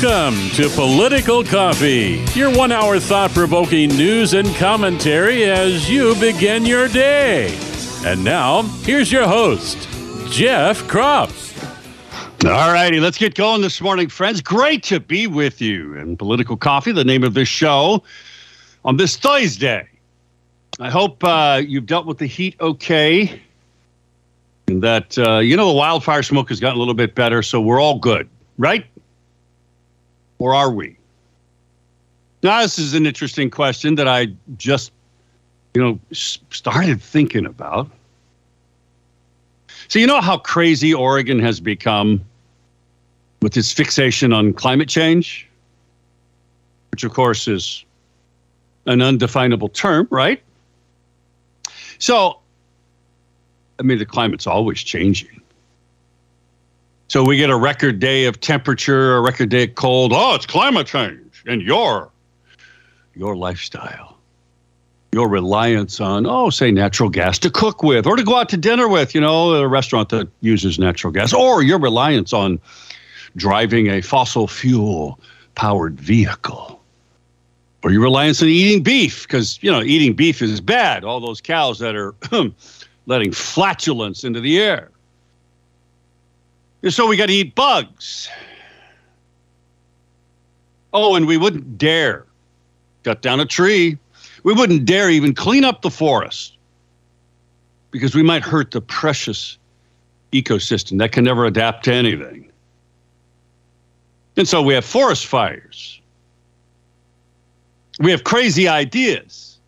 Welcome to Political Coffee, your one hour thought provoking news and commentary as you begin your day. And now, here's your host, Jeff Kropf. All righty, let's get going this morning, friends. Great to be with you. And Political Coffee, the name of this show, on this Thursday. I hope uh, you've dealt with the heat okay. And that, uh, you know, the wildfire smoke has gotten a little bit better, so we're all good, right? Or are we? Now, this is an interesting question that I just, you know, started thinking about. So, you know how crazy Oregon has become with its fixation on climate change, which, of course, is an undefinable term, right? So, I mean, the climate's always changing. So we get a record day of temperature, a record day of cold. Oh, it's climate change and your your lifestyle, your reliance on oh, say natural gas to cook with or to go out to dinner with. You know, a restaurant that uses natural gas, or your reliance on driving a fossil fuel powered vehicle, or your reliance on eating beef because you know eating beef is bad. All those cows that are letting flatulence into the air. So we got to eat bugs. Oh, and we wouldn't dare cut down a tree. We wouldn't dare even clean up the forest because we might hurt the precious ecosystem that can never adapt to anything. And so we have forest fires. We have crazy ideas.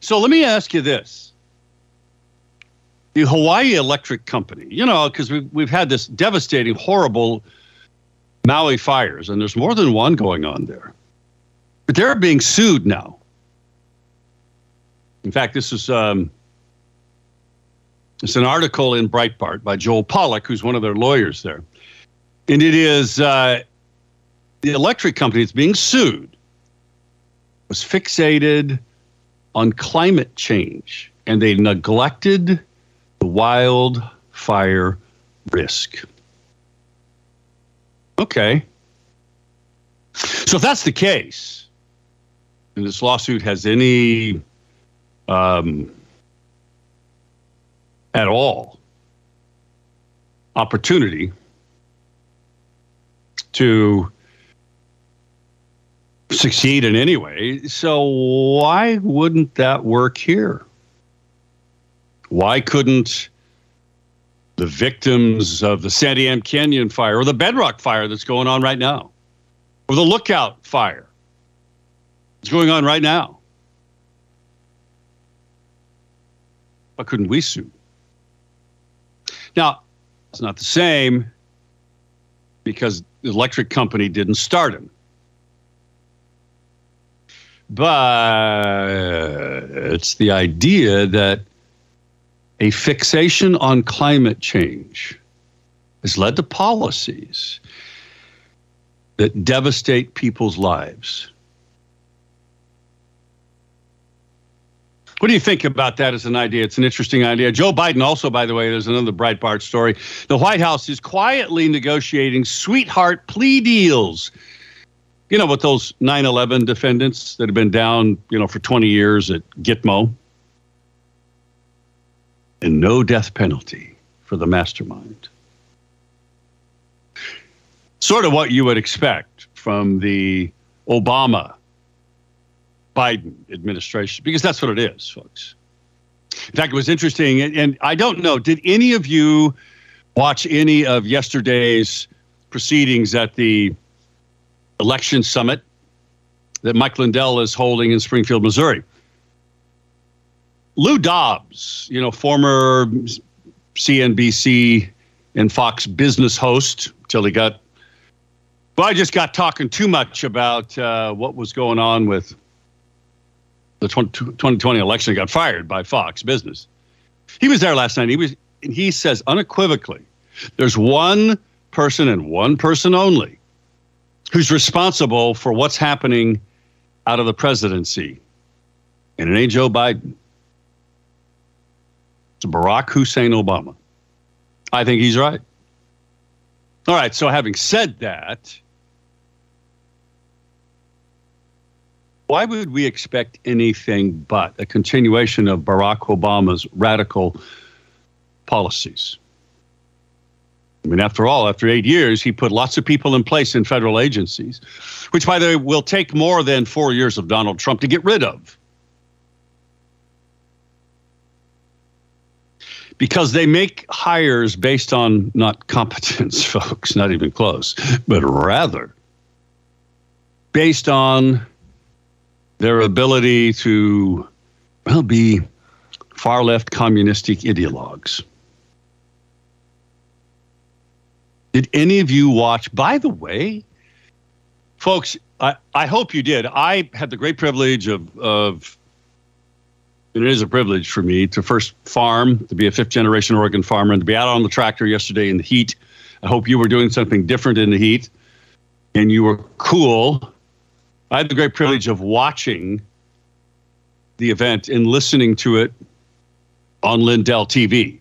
So let me ask you this the Hawaii Electric Company, you know, because we've, we've had this devastating, horrible Maui fires, and there's more than one going on there. But they're being sued now. In fact, this is um, it's an article in Breitbart by Joel Pollak, who's one of their lawyers there. And it is uh, the electric company that's being sued was fixated on climate change, and they neglected the wildfire risk. Okay. So if that's the case, and this lawsuit has any um, at all opportunity to succeed in any way, so why wouldn't that work here? Why couldn't the victims of the Santiam Canyon fire or the Bedrock fire that's going on right now, or the Lookout fire that's going on right now, why couldn't we sue? Now, it's not the same because the electric company didn't start them. But it's the idea that a fixation on climate change has led to policies that devastate people's lives. What do you think about that as an idea? It's an interesting idea. Joe Biden, also, by the way, there's another Breitbart story. The White House is quietly negotiating sweetheart plea deals. You know, with those 9 11 defendants that have been down, you know, for 20 years at Gitmo and no death penalty for the mastermind. Sort of what you would expect from the Obama Biden administration, because that's what it is, folks. In fact, it was interesting, and I don't know, did any of you watch any of yesterday's proceedings at the election summit that Mike Lindell is holding in Springfield, Missouri? Lou Dobbs, you know, former CNBC and Fox business host, till he got. Well, I just got talking too much about uh, what was going on with the 2020 election. He got fired by Fox Business. He was there last night. He was. and He says unequivocally, "There's one person and one person only who's responsible for what's happening out of the presidency, and it ain't Joe Biden." It's Barack Hussein Obama. I think he's right. All right, so having said that, why would we expect anything but a continuation of Barack Obama's radical policies? I mean, after all, after eight years, he put lots of people in place in federal agencies, which, by the way, will take more than four years of Donald Trump to get rid of. Because they make hires based on not competence, folks, not even close, but rather based on their ability to, well, be far left communistic ideologues. Did any of you watch? By the way, folks, I, I hope you did. I had the great privilege of, of it is a privilege for me to first farm, to be a fifth generation Oregon farmer, and to be out on the tractor yesterday in the heat. I hope you were doing something different in the heat and you were cool. I had the great privilege of watching the event and listening to it on Lindell TV.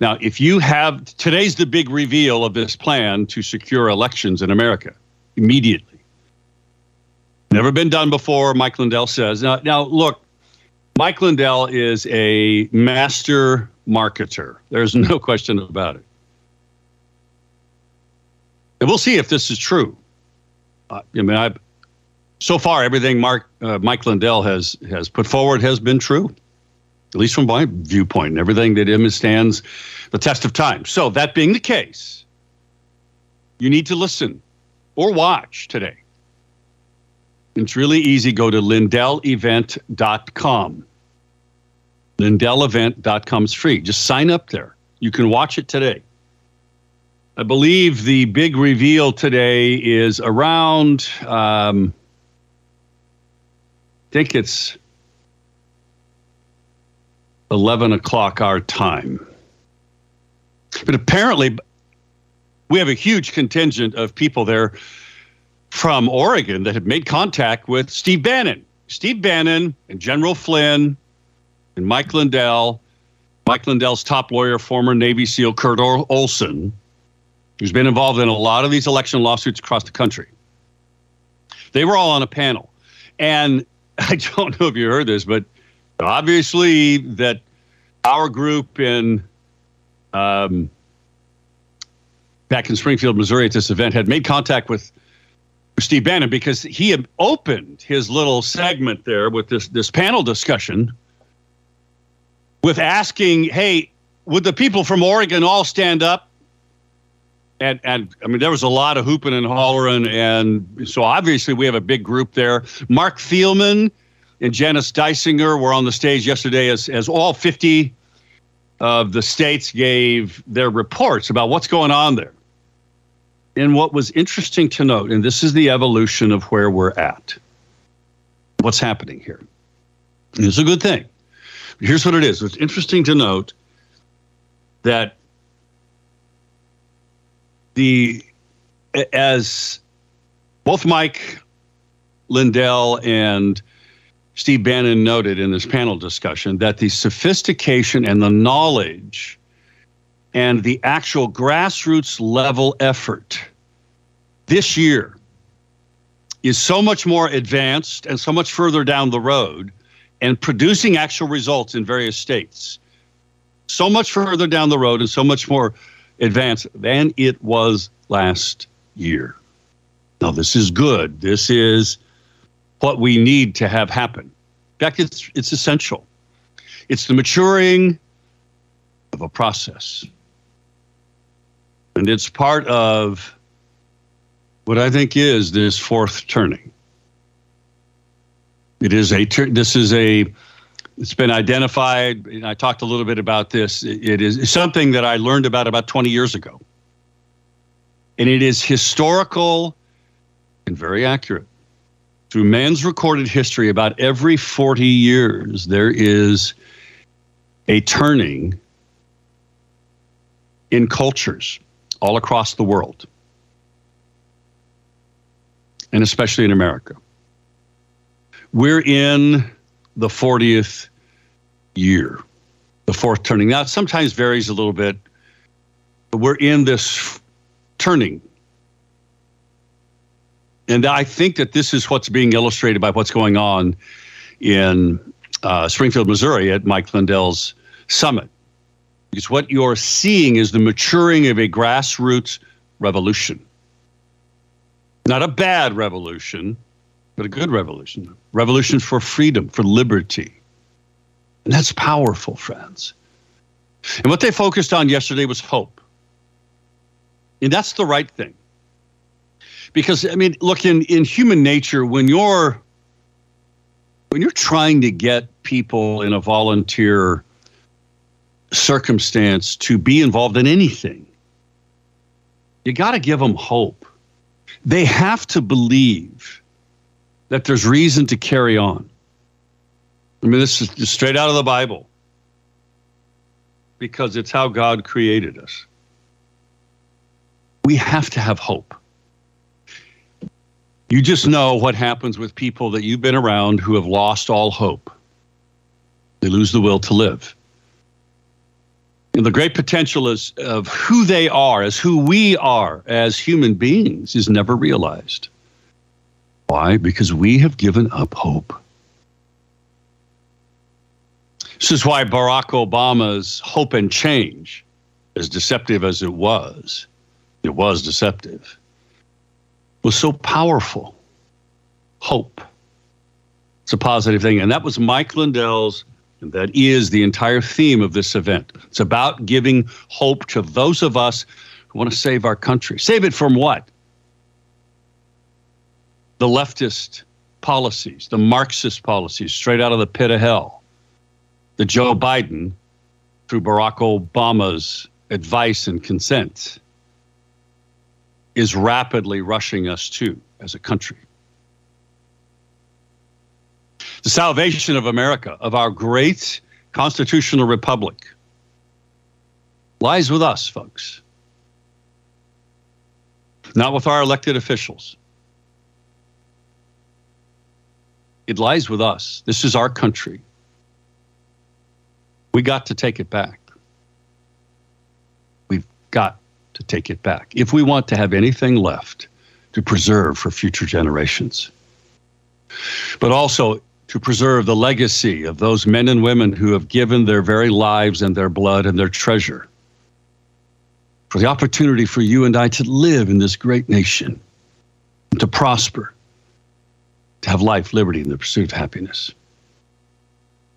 Now, if you have today's the big reveal of this plan to secure elections in America immediately. Never been done before, Mike Lindell says. Now, now look, Mike Lindell is a master marketer. There's no question about it. And we'll see if this is true. Uh, I mean, I so far everything Mark uh, Mike Lindell has has put forward has been true at least from my viewpoint, and everything that him stands the test of time. So, that being the case, you need to listen or watch today. It's really easy. Go to lindellevent.com. Lindellevent.com is free. Just sign up there. You can watch it today. I believe the big reveal today is around, um, I think it's 11 o'clock our time. But apparently, we have a huge contingent of people there from Oregon that have made contact with Steve Bannon. Steve Bannon and General Flynn and Mike Lindell, Mike Lindell's top lawyer, former Navy SEAL Kurt Olsen, who's been involved in a lot of these election lawsuits across the country. They were all on a panel. And I don't know if you heard this, but obviously that our group in um, back in Springfield, Missouri, at this event, had made contact with Steve Bannon because he had opened his little segment there with this this panel discussion with asking, "Hey, would the people from Oregon all stand up?" And and I mean, there was a lot of hooping and hollering, and so obviously we have a big group there. Mark Thielman and Janice Dysinger were on the stage yesterday as, as all 50 of the states gave their reports about what's going on there. And what was interesting to note, and this is the evolution of where we're at, what's happening here. It's a good thing. Here's what it is. It's interesting to note that the as both Mike Lindell and Steve Bannon noted in this panel discussion that the sophistication and the knowledge and the actual grassroots level effort this year is so much more advanced and so much further down the road and producing actual results in various states so much further down the road and so much more advanced than it was last year. Now, this is good. This is what we need to have happen. In fact, it's, it's essential. It's the maturing of a process. And it's part of what I think is this fourth turning. It is a, this is a, it's been identified. And I talked a little bit about this. It is something that I learned about about 20 years ago. And it is historical and very accurate through man's recorded history, about every 40 years, there is a turning in cultures all across the world, and especially in America. We're in the 40th year, the fourth turning. Now, it sometimes varies a little bit, but we're in this turning And I think that this is what's being illustrated by what's going on in uh, Springfield, Missouri at Mike Lindell's summit. Because what you're seeing is the maturing of a grassroots revolution. Not a bad revolution, but a good revolution. Revolution for freedom, for liberty. And that's powerful, friends. And what they focused on yesterday was hope. And that's the right thing. Because I mean, look in, in human nature, when you're when you're trying to get people in a volunteer circumstance to be involved in anything, you got to give them hope. They have to believe that there's reason to carry on. I mean, this is just straight out of the Bible because it's how God created us. We have to have hope. You just know what happens with people that you've been around who have lost all hope. They lose the will to live. And the great potential is, of who they are, as who we are as human beings, is never realized. Why? Because we have given up hope. This is why Barack Obama's hope and change, as deceptive as it was, it was deceptive, was so powerful. Hope. It's a positive thing. And that was Mike Lindell's, and that is the entire theme of this event. It's about giving hope to those of us who want to save our country. Save it from what? The leftist policies, the Marxist policies, straight out of the pit of hell. The Joe Biden, through Barack Obama's advice and consent, is rapidly rushing us to as a country. The salvation of America, of our great constitutional republic, lies with us, folks. Not with our elected officials. It lies with us. This is our country. We got to take it back. We've got to take it back if we want to have anything left to preserve for future generations. But also to preserve the legacy of those men and women who have given their very lives and their blood and their treasure for the opportunity for you and I to live in this great nation, to prosper, to have life, liberty, and the pursuit of happiness.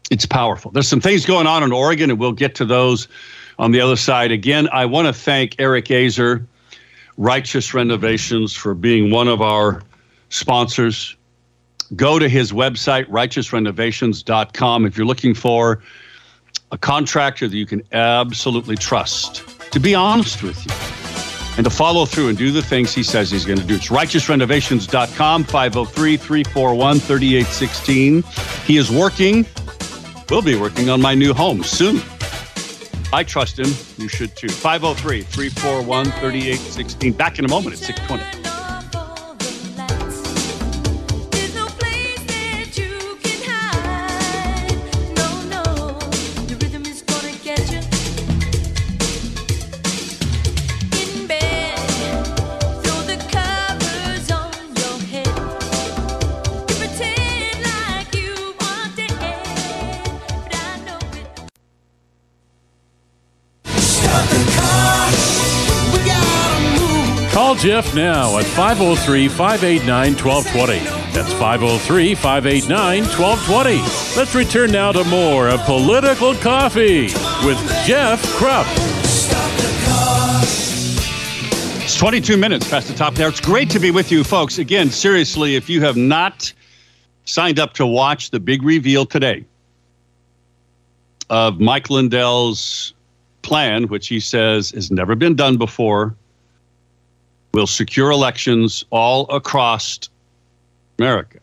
It's powerful. There's some things going on in Oregon, and we'll get to those on the other side. Again, I want to thank Eric Azer, Righteous Renovations, for being one of our sponsors. Go to his website, righteousrenovations.com, if you're looking for a contractor that you can absolutely trust to be honest with you and to follow through and do the things he says he's going to do. It's righteousrenovations.com, 503 341 3816. He is working, will be working on my new home soon. I trust him. You should too. 503 341 3816. Back in a moment at 620. Jeff now at 503 589 1220. That's 503 589 1220. Let's return now to more of Political Coffee with Jeff Kropf. It's 22 minutes past the top there. It's great to be with you, folks. Again, seriously, if you have not signed up to watch the big reveal today of Mike Lindell's plan, which he says has never been done before will secure elections all across America.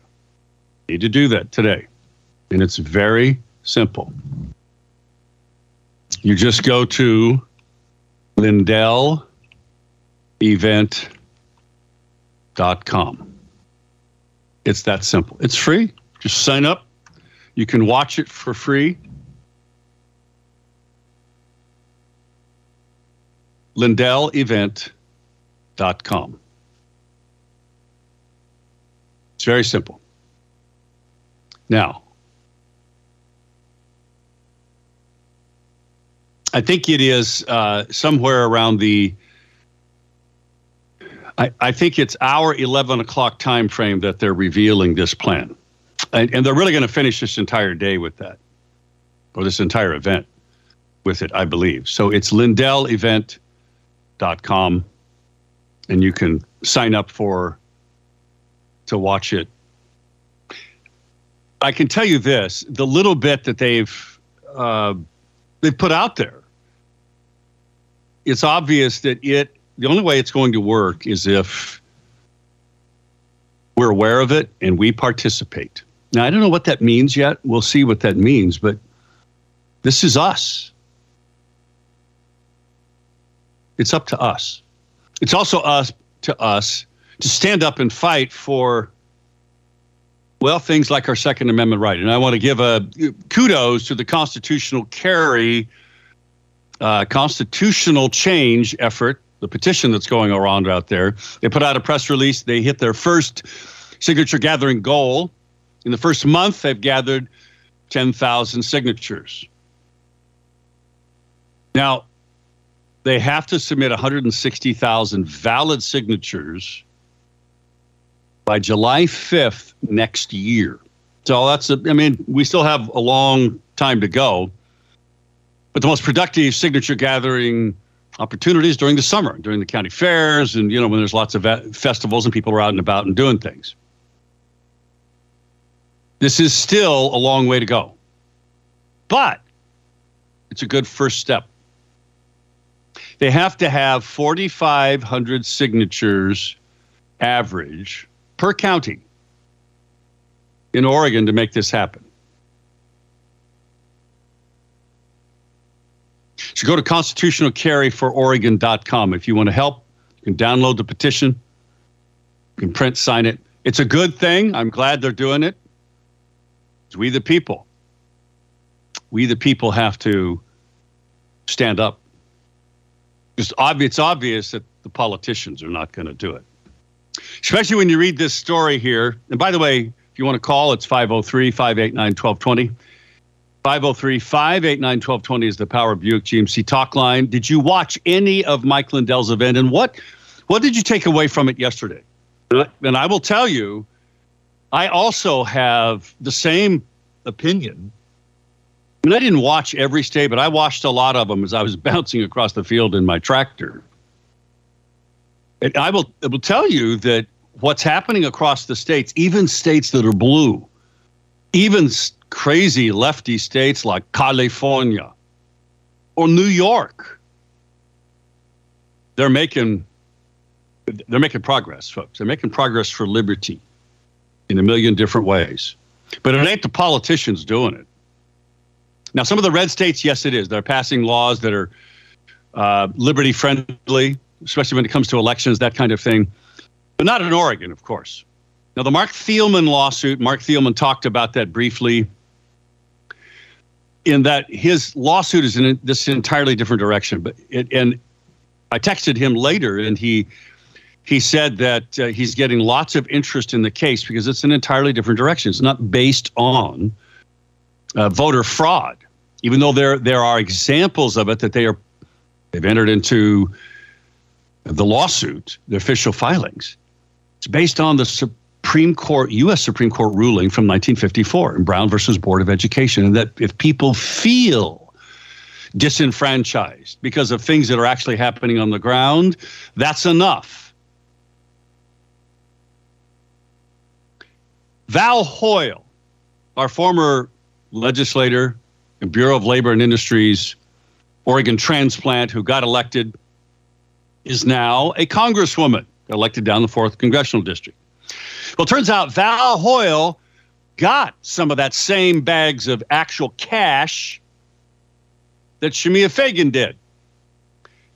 Need to do that today. And it's very simple. You just go to lindellevent.com. It's that simple. It's free. Just sign up. You can watch it for free. Lindell Event com. It's very simple. Now, I think it is uh, somewhere around the. I, I, think it's our 11 o'clock time frame that they're revealing this plan. And, and they're really going to finish this entire day with that, or this entire event with it, I believe. So it's lindellevent.com, and you can sign up for to watch it. I can tell you this: the little bit that they've uh, they've put out there, it's obvious that it the only way it's going to work is if we're aware of it and we participate. Now, I don't know what that means yet. We'll see what that means, but this is us. It's up to us. It's also us to us to stand up and fight for well things like our Second Amendment right. And I want to give a kudos to the constitutional carry, uh, constitutional change effort, the petition that's going around out there. They put out a press release. They hit their first signature gathering goal. In the first month, they've gathered 10,000 signatures. Now, they have to submit 160,000 valid signatures by July 5th next year. So that's, a, I mean, we still have a long time to go. But the most productive signature gathering opportunities during the summer, during the county fairs, and, you know, when there's lots of festivals and people are out and about and doing things. This is still a long way to go. But it's a good first step. They have to have 4,500 signatures average per county in Oregon to make this happen. So go to constitutionalcarryfororegon.com if you want to help. You can download the petition. You can print, sign it. It's a good thing. I'm glad they're doing it. It's we the people. We the people have to stand up just obvious, it's obvious that the politicians are not going to do it. Especially when you read this story here. And by the way, if you want to call, it's 503 589 1220. 503 589 1220 is the Power Buick GMC talk line. Did you watch any of Mike Lindell's event? And what, what did you take away from it yesterday? And I will tell you, I also have the same opinion I mean, I didn't watch every state, but I watched a lot of them as I was bouncing across the field in my tractor. And I will, I will tell you that what's happening across the states, even states that are blue, even crazy lefty states like California or New York, they're making they're making progress, folks. They're making progress for liberty in a million different ways. But it ain't the politicians doing it. Now, some of the red states, yes, it is. They're passing laws that are uh, liberty friendly, especially when it comes to elections, that kind of thing. But not in Oregon, of course. Now, the Mark Thielman lawsuit, Mark Thielman talked about that briefly, in that his lawsuit is in this entirely different direction. But it, and I texted him later, and he he said that uh, he's getting lots of interest in the case because it's an entirely different direction. It's not based on uh, voter fraud, even though there there are examples of it that they are they've entered into the lawsuit, the official filings. It's based on the Supreme Court, U.S. Supreme Court ruling from 1954 in Brown versus Board of Education, and that if people feel disenfranchised because of things that are actually happening on the ground, that's enough. Val Hoyle, our former legislator and Bureau of Labor and Industries, Oregon transplant, who got elected, is now a congresswoman, elected down the fourth congressional district. Well, turns out Val Hoyle got some of that same bags of actual cash that Shemia Fagan did.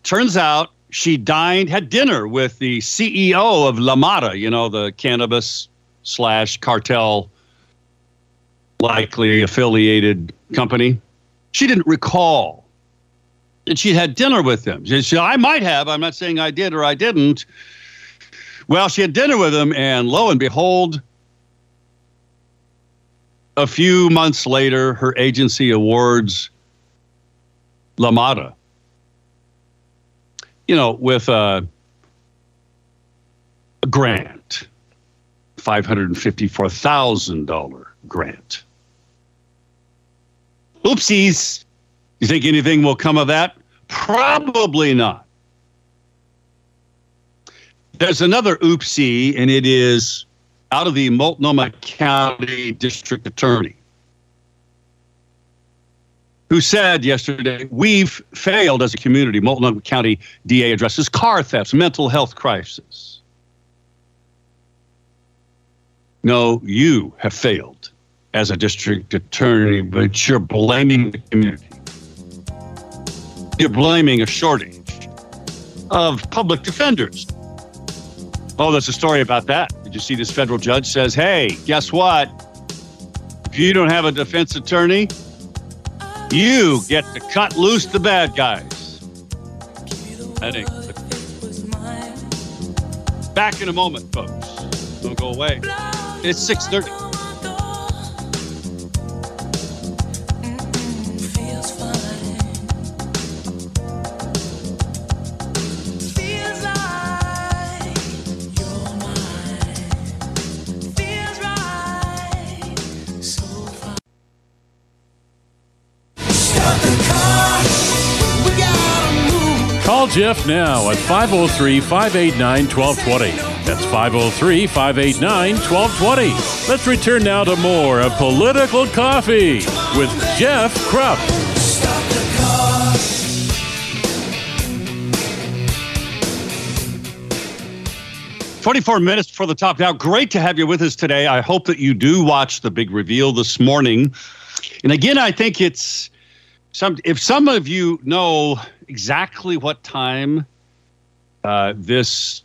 Turns out she dined, had dinner with the CEO of La Mota, you know, the cannabis slash cartel likely affiliated company. She didn't recall. And she had dinner with him. She said, I might have. I'm not saying I did or I didn't. Well, she had dinner with him, and lo and behold, A few months later, her agency awards La Mota, you know, with a, a grant, $554,000 grant. Oopsies. You think anything will come of that? Probably not. There's another oopsie, and it is out of the Multnomah County District Attorney, who said yesterday, We've failed as a community. Multnomah County DA addresses car thefts, mental health crisis. No, you have failed as a district attorney, but you're blaming the community. You're blaming a shortage of public defenders. Oh, there's a story about that. Did you see this federal judge says, hey, guess what? If you don't have a defense attorney, you get to cut loose the bad guys. Ain't Back in a moment, folks. Don't go away. It's 630. Jeff now at 503 589 1220. That's 503 589 1220. Let's return now to more of Political Coffee with Jeff Kropf. 24 minutes before the top now. Great to have you with us today. I hope that you do watch the big reveal this morning. And again, I think it's some if some of you know exactly what time uh, this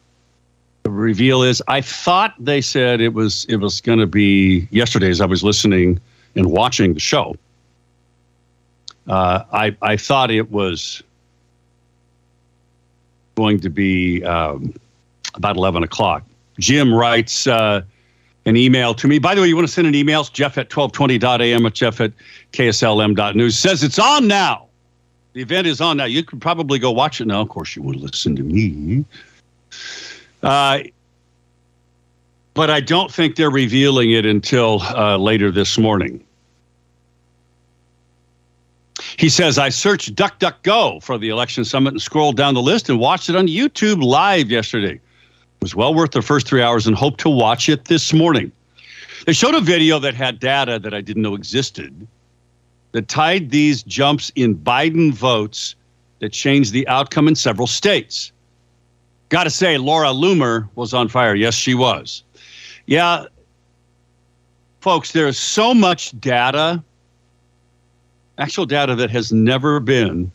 reveal is, I thought they said it was it was going to be yesterday as I was listening and watching the show. Uh, I I thought it was going to be um, about eleven o'clock. Jim writes. Uh, an email to me. By the way, you want to send an email? It's Jeff at 1220.am at Jeff at KSLM.news. Says it's on now. The event is on now. You could probably go watch it now. Of course, you would listen to me. Uh, but I don't think they're revealing it until uh, later this morning. He says, I searched DuckDuckGo for the election summit and scrolled down the list and watched it on YouTube live yesterday was well worth the first three hours and hope to watch it this morning. They showed a video that had data that I didn't know existed that tied these jumps in Biden votes that changed the outcome in several states. Got to say, Laura Loomer was on fire. Yes, she was. Yeah, folks, there is so much data, actual data that has never been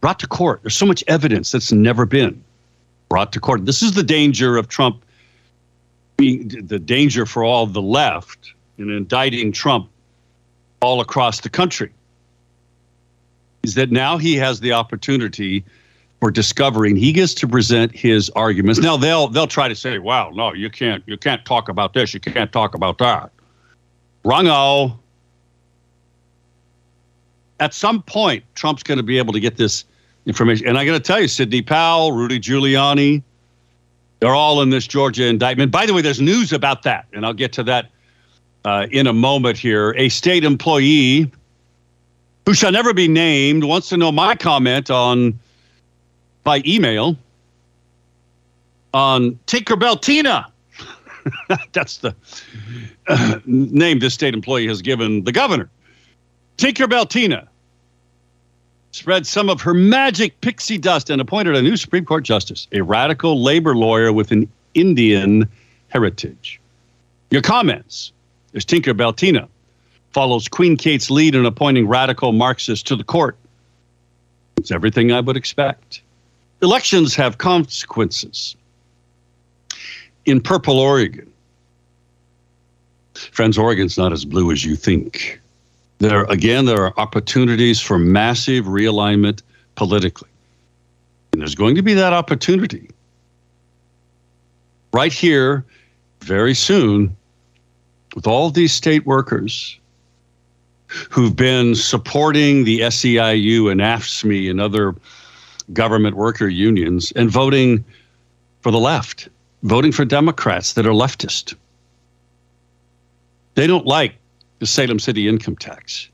brought to court. There's so much evidence that's never been brought to court. This is the danger of Trump being the danger for all the left in indicting Trump all across the country. Is that now he has the opportunity for discovering he gets to present his arguments. Now they'll they'll try to say, "Wow, no, you can't you can't talk about this, you can't talk about that." Wrongo. At some point, Trump's going to be able to get this information. And I got to tell you, Sidney Powell, Rudy Giuliani, they're all in this Georgia indictment. By the way, there's news about that, and I'll get to that uh, in a moment here. A state employee who shall never be named wants to know my comment on by email on Tinkerbell Tina. That's the uh, name this state employee has given the governor. Tinkerbell Tina spread some of her magic pixie dust and appointed a new Supreme Court justice, a radical labor lawyer with an Indian heritage. Your comments as Tinkerbell Tina follows Queen Kate's lead in appointing radical Marxists to the court. It's everything I would expect. Elections have consequences. In Purple, Oregon, friends, Oregon's not as blue as you think. There again, there are opportunities for massive realignment politically. And there's going to be that opportunity right here very soon with all these state workers who've been supporting the SEIU and AFSCME and other government worker unions and voting for the left, voting for Democrats that are leftist. They don't like the Salem City income tax.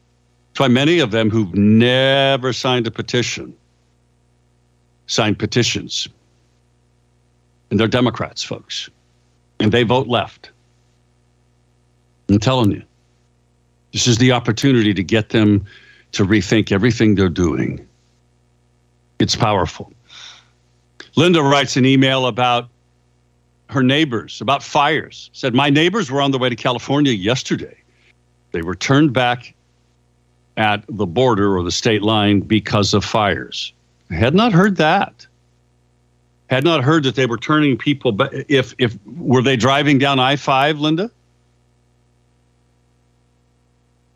That's why many of them who've never signed a petition sign petitions. And they're Democrats, folks. And they vote left. I'm telling you, this is the opportunity to get them to rethink everything they're doing. It's powerful. Linda writes an email about her neighbors, about fires. Said, My neighbors were on the way to California yesterday. They were turned back at the border or the state line because of fires. I had not heard that. Had not heard that they were turning people. But if if were they driving down I five, Linda?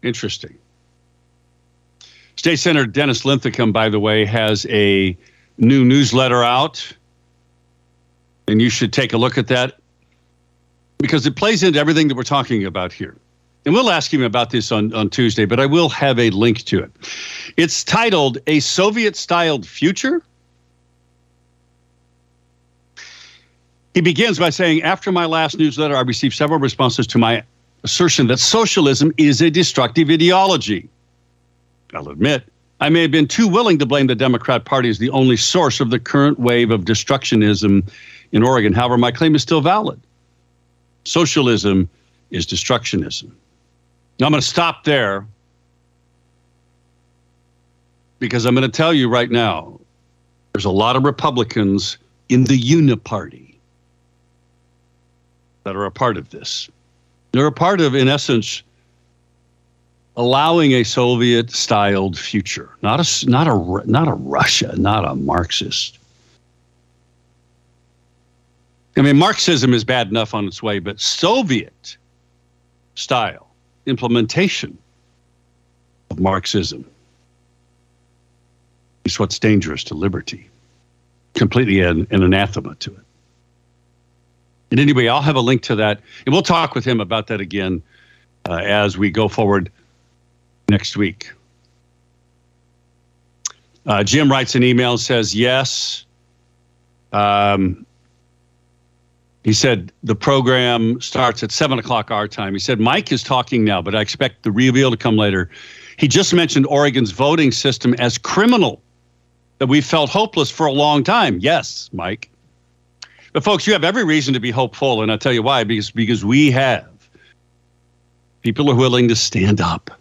Interesting. State Senator Dennis Linthicum, by the way, has a new newsletter out, and you should take a look at that because it plays into everything that we're talking about here. And we'll ask him about this on, on Tuesday, but I will have a link to it. It's titled A Soviet Styled Future. He begins by saying After my last newsletter, I received several responses to my assertion that socialism is a destructive ideology. I'll admit, I may have been too willing to blame the Democrat Party as the only source of the current wave of destructionism in Oregon. However, my claim is still valid. Socialism is destructionism. Now, I'm going to stop there because I'm going to tell you right now there's a lot of Republicans in the Uniparty that are a part of this. They're a part of, in essence, allowing a Soviet-styled future, not a not a not a Russia, not a Marxist. I mean, Marxism is bad enough on its way, but Soviet style implementation of Marxism is what's dangerous to liberty, completely an, an anathema to it. And anyway, I'll have a link to that, and we'll talk with him about that again uh, as we go forward next week. Uh, Jim writes an email and says, Yes. Um, he said the program starts at 7 o'clock our time. He said, Mike is talking now, but I expect the reveal to come later. He just mentioned Oregon's voting system as criminal, that we felt hopeless for a long time. Yes, Mike. But folks, you have every reason to be hopeful, and I'll tell you why. Because because we have people are willing to stand up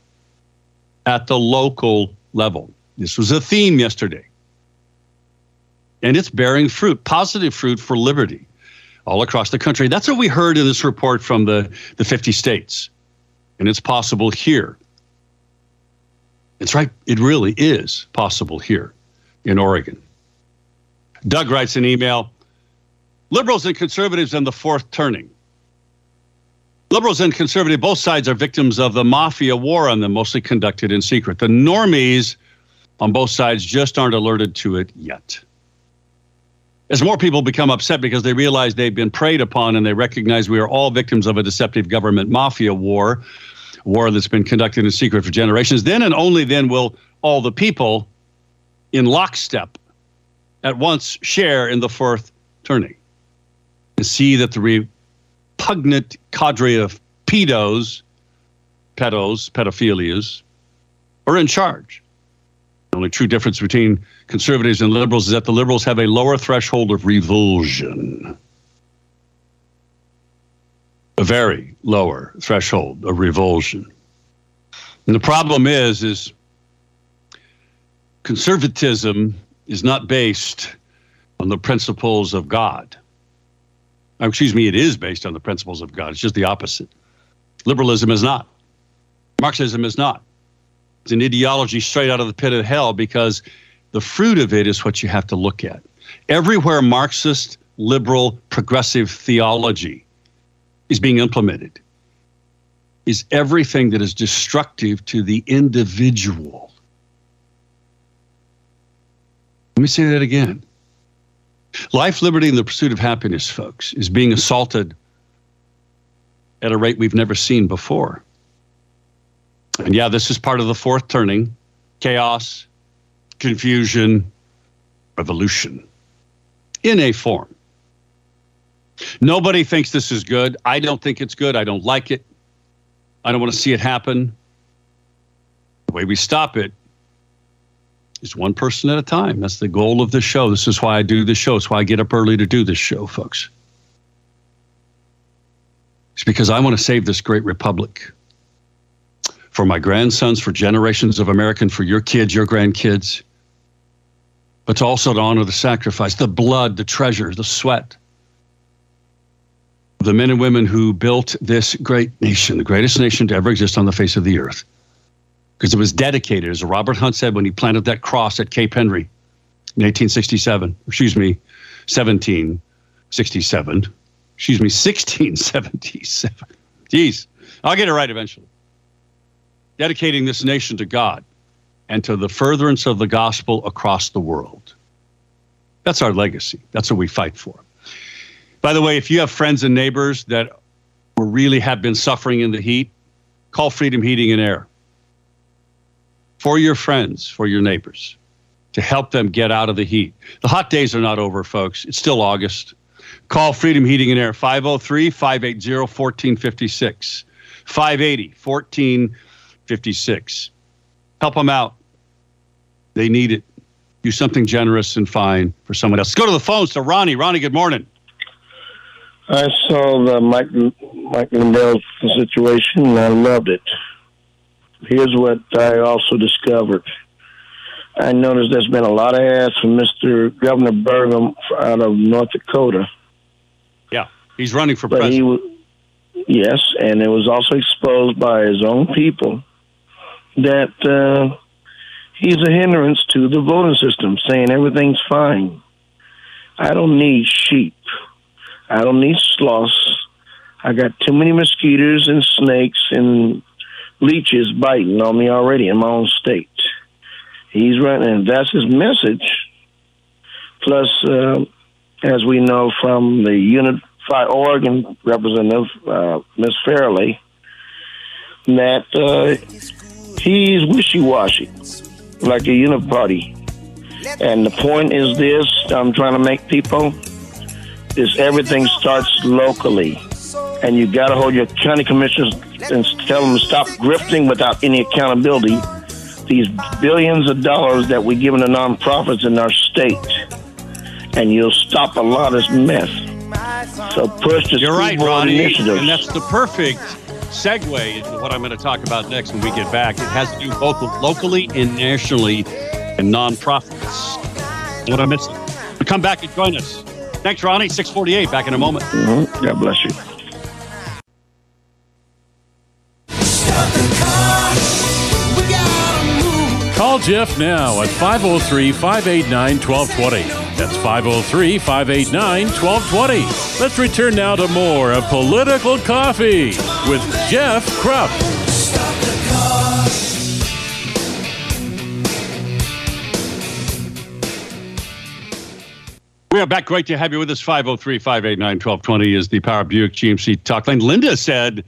at the local level. This was a theme yesterday, and it's bearing fruit, positive fruit for liberty, all across the country. That's what we heard in this report from the the 50 states, and it's possible here. It's right. It really is possible here in Oregon. Doug writes an email. Liberals and conservatives in the fourth turning. Liberals and conservative, both sides are victims of the mafia war on them, mostly conducted in secret. The normies on both sides just aren't alerted to it yet. As more people become upset because they realize they've been preyed upon and they recognize we are all victims of a deceptive government mafia war, war that's been conducted in secret for generations, then and only then will all the people in lockstep at once share in the fourth turning and see that the repugnant cadre of pedos, pedos, pedophilias, are in charge. The only true difference between conservatives and liberals is that the liberals have a lower threshold of revulsion. A very lower threshold of revulsion. And the problem is, is conservatism is not based on the principles of God. Uh, excuse me, it is based on the principles of God. It's just the opposite. Liberalism is not. Marxism is not. It's an ideology straight out of the pit of hell because the fruit of it is what you have to look at. Everywhere Marxist, liberal, progressive theology is being implemented is everything that is destructive to the individual. Let me say that again. Life, liberty, and the pursuit of happiness, folks, is being assaulted at a rate we've never seen before. And yeah, this is part of the fourth turning chaos, confusion, revolution in a form. Nobody thinks this is good. I don't think it's good. I don't like it. I don't want to see it happen. The way we stop it is one person at a time. That's the goal of the show. This is why I do the show. It's why I get up early to do this show, folks. It's because I want to save this great republic for my grandsons, for generations of American, for your kids, your grandkids, but also to honor the sacrifice, the blood, the treasure, the sweat the men and women who built this great nation, the greatest nation to ever exist on the face of the earth. Because it was dedicated, as Robert Hunt said when he planted that cross at Cape Henry in 1867, excuse me, 1767, excuse me, 1677. Jeez, I'll get it right eventually. Dedicating this nation to God and to the furtherance of the gospel across the world. That's our legacy. That's what we fight for. By the way, if you have friends and neighbors that really have been suffering in the heat, call Freedom Heating and Air for your friends, for your neighbors, to help them get out of the heat. The hot days are not over, folks. It's still August. Call Freedom Heating and Air 503 580 1456. 580 1456. Help them out. They need it. Do something generous and fine for someone else. Let's go to the phones to Ronnie. Ronnie, good morning. I saw the Mike Mike Lindell situation and I loved it. Here's what I also discovered. I noticed there's been a lot of ads from Mr. Governor Burgum out of North Dakota. Yeah, he's running for but president. He, yes, and it was also exposed by his own people that uh, he's a hindrance to the voting system, saying everything's fine. I don't need sheep. I don't need sloths. I got too many mosquitoes and snakes and leeches biting on me already in my own state. He's running, and that's his message. Plus, uh, as we know from the Unified Oregon representative, uh, Miss Fairley, that uh, he's wishy-washy, like a uniparty. And the point is this: I'm trying to make people is everything starts locally. And you got to hold your county commissioners and tell them to stop grifting without any accountability. These billions of dollars that we're giving to nonprofits in our state, and you'll stop a lot of this mess. So push the You're right, Ronnie, initiatives. and that's the perfect segue into what I'm going to talk about next when we get back. It has to do both locally and nationally and nonprofits. What I missed. Come back and join us. Thanks, Ronnie. 648. Back in a moment. Mm-hmm. God bless you. Call Jeff now at 503 589 1220. That's 503 589 1220. Let's return now to more of Political Coffee with Jeff Kropf. We are back. Great to have you with us. 503 589 1220 is the Power Buick GMC talk line. Linda said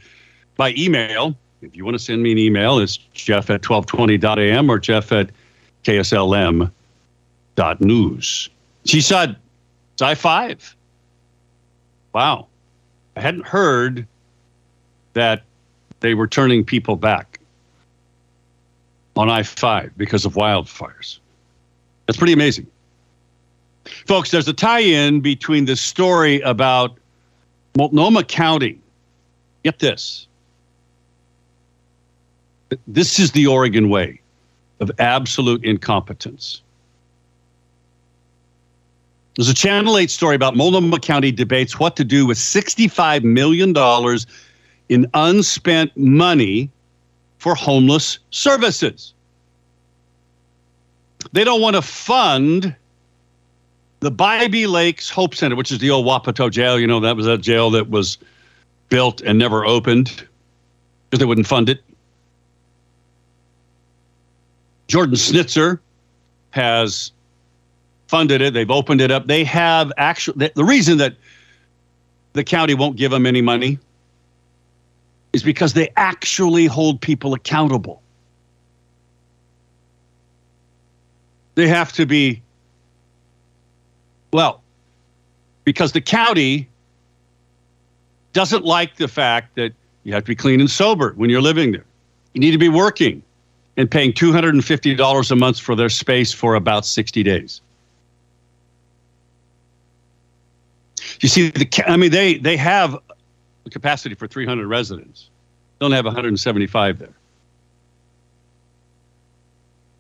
by email, if you want to send me an email, it's jeff at 1220.am or jeff at kslm.news. She said, it's I 5. Wow. I hadn't heard that they were turning people back on I 5 because of wildfires. That's pretty amazing. Folks, there's a tie in between the story about Multnomah County. Get this. This is the Oregon way of absolute incompetence. There's a Channel 8 story about Multnomah County debates what to do with $65 million in unspent money for homeless services. They don't want to fund the Bybee Lakes Hope Center, which is the old Wapato jail, you know, that was a jail that was built and never opened because they wouldn't fund it. Jordan Schnitzer has funded it. They've opened it up. They have actually the reason that the county won't give them any money is because they actually hold people accountable. They have to be, well, because the county doesn't like the fact that you have to be clean and sober when you're living there. You need to be working and paying $250 a month for their space for about 60 days. You see, the, I mean, they, they have a capacity for 300 residents. They don't have 175 there.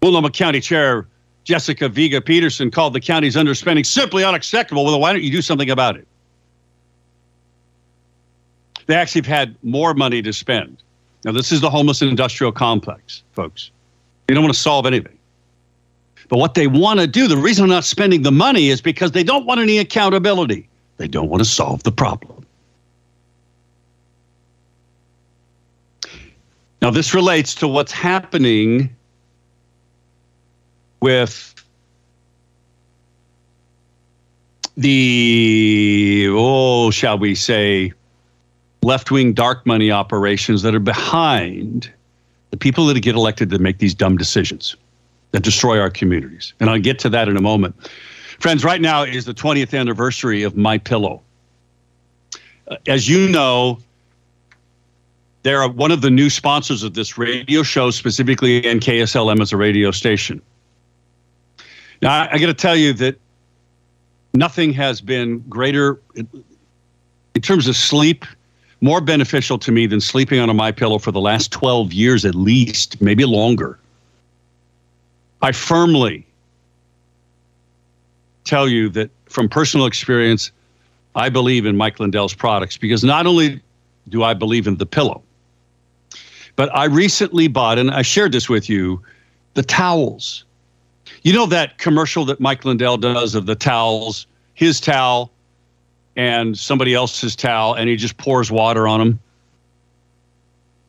Multnomah County Chair Jessica Vega Pederson called the county's underspending simply unacceptable. Well, why don't you do something about it? They actually have had more money to spend. Now, this is the homeless industrial complex, folks. They don't want to solve anything. But what they want to do, the reason they're not spending the money is because they don't want any accountability. They don't want to solve the problem. Now, this relates to what's happening with the, oh, shall we say, left wing dark money operations that are behind the people that get elected to make these dumb decisions that destroy our communities. And I'll get to that in a moment. Friends, right now is the 20th anniversary of My Pillow. Uh, as you know, they're one of the new sponsors of this radio show, specifically NKSLM as a radio station. Now, I, I got to tell you that nothing has been greater in, terms of sleep, more beneficial to me than sleeping on a my pillow for the last 12 years at least, maybe longer. I firmly tell you that from personal experience, I believe in Mike Lindell's products because not only do I believe in the pillow, but I recently bought, and I shared this with you, the towels. You know that commercial that Mike Lindell does of the towels, his towel and somebody else's towel, and he just pours water on them?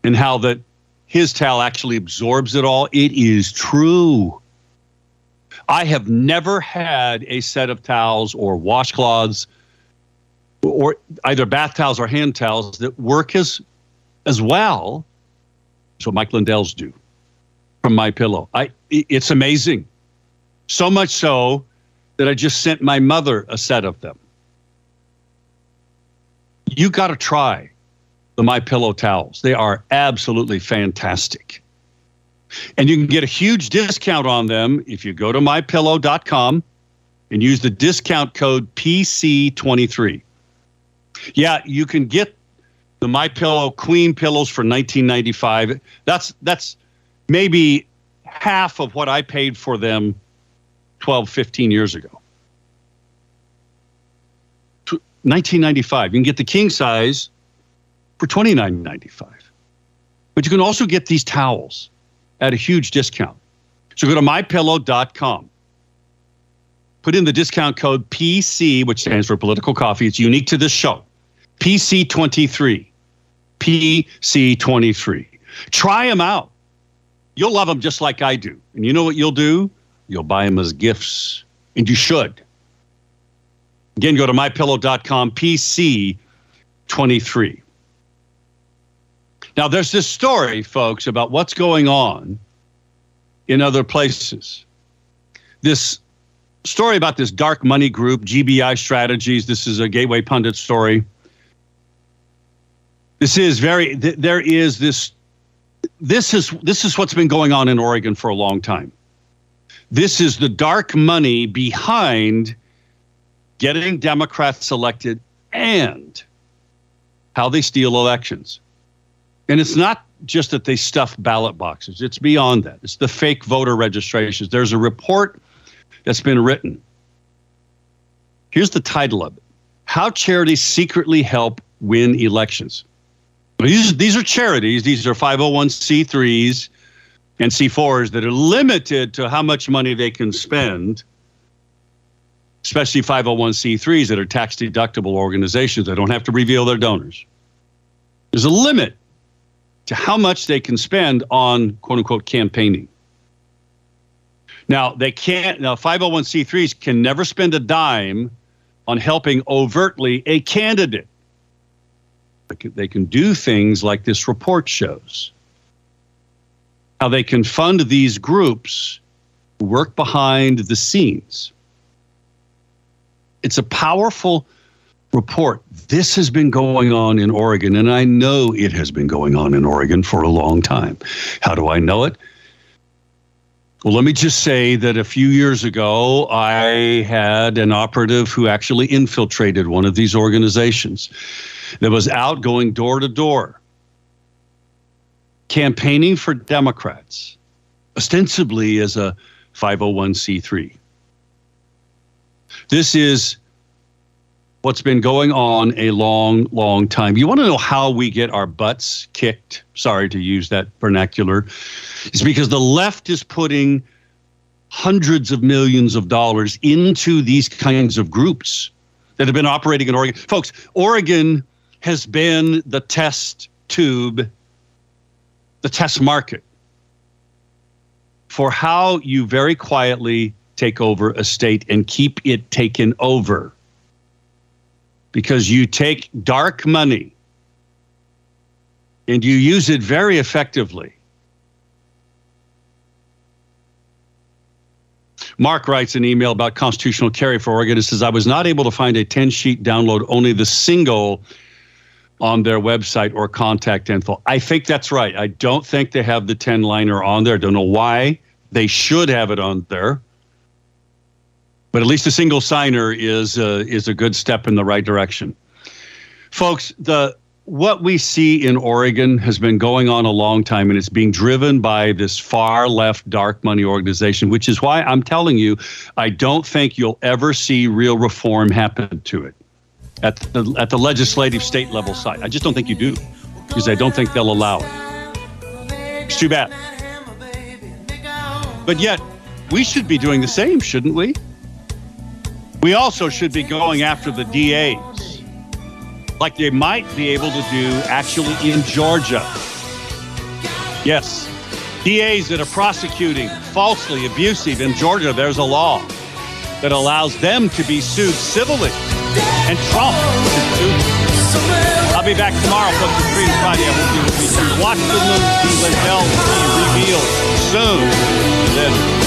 And how that his towel actually absorbs it all. It is true. I have never had a set of towels or washcloths or either bath towels or hand towels that work as as well as what Mike Lindell's do from my pillow. I it's amazing. So much so that I just sent my mother a set of them. You got to try the My Pillow towels. They are absolutely fantastic. And you can get a huge discount on them if you go to mypillow.com and use the discount code PC23. Yeah, you can get the My Pillow Queen pillows for 1995. That's that's maybe half of what I paid for them 12, 15 years ago. 1995. You can get the king size for 29.95. But you can also get these towels at a huge discount. So go to mypillow.com. Put in the discount code PC, which stands for political coffee. It's unique to this show. PC23. PC23. Try them out. You'll love them just like I do. And you know what you'll do? You'll buy them as gifts. And you should. Again, go to mypillow.com, PC23. Now, there's this story, folks, about what's going on in other places. This story about this dark money group, GBI Strategies. This is a Gateway Pundit story. This is very, th- there is this, this is, this is what's been going on in Oregon for a long time. This is the dark money behind getting Democrats elected and how they steal elections. And it's not just that they stuff ballot boxes, it's beyond that. It's the fake voter registrations. There's a report that's been written. Here's the title of it How Charities Secretly Help Win Elections. These, these are charities, these are 501c3s and C4s that are limited to how much money they can spend, especially 501c3s that are tax deductible organizations that don't have to reveal their donors. There's a limit to how much they can spend on quote unquote campaigning. Now, they can't, now 501c3s can never spend a dime on helping overtly a candidate. They can do things like this report shows. How they can fund these groups who work behind the scenes. It's a powerful report. This has been going on in Oregon, and I know it has been going on in Oregon for a long time. How do I know it? Well, let me just say that a few years ago, I had an operative who actually infiltrated one of these organizations that was out going door to door, campaigning for Democrats, ostensibly as a 501c3. This is what's been going on a long, long time. You want to know how we get our butts kicked? Sorry to use that vernacular. It's because the left is putting hundreds of millions of dollars into these kinds of groups that have been operating in Oregon. Folks, Oregon has been the test tube, the test market for how you very quietly take over a state and keep it taken over because you take dark money and you use it very effectively. Mark writes an email about constitutional carry for Oregon. It says, I was not able to find a 10 sheet download, only the single on their website or contact info. I think that's right. I don't think they have the 10 liner on there. Don't know why. They should have it on there but at least a single signer is uh, is a good step in the right direction. Folks, the what we see in Oregon has been going on a long time, and it's being driven by this far left dark money organization, which is why I'm telling you, I don't think you'll ever see real reform happen to it at the, at the legislative state level side. I just don't think you do, because I don't think they'll allow it. It's too bad. But yet, we should be doing the same, shouldn't we? We also should be going after the DAs, like they might be able to do actually in Georgia. Yes, DAs that are prosecuting falsely abusive in Georgia, there's a law that allows them to be sued civilly. And Trump is sued. I'll be back tomorrow, folks. It's Freedom Friday. I hope you will be. Watch the Lindell be revealed soon. Then.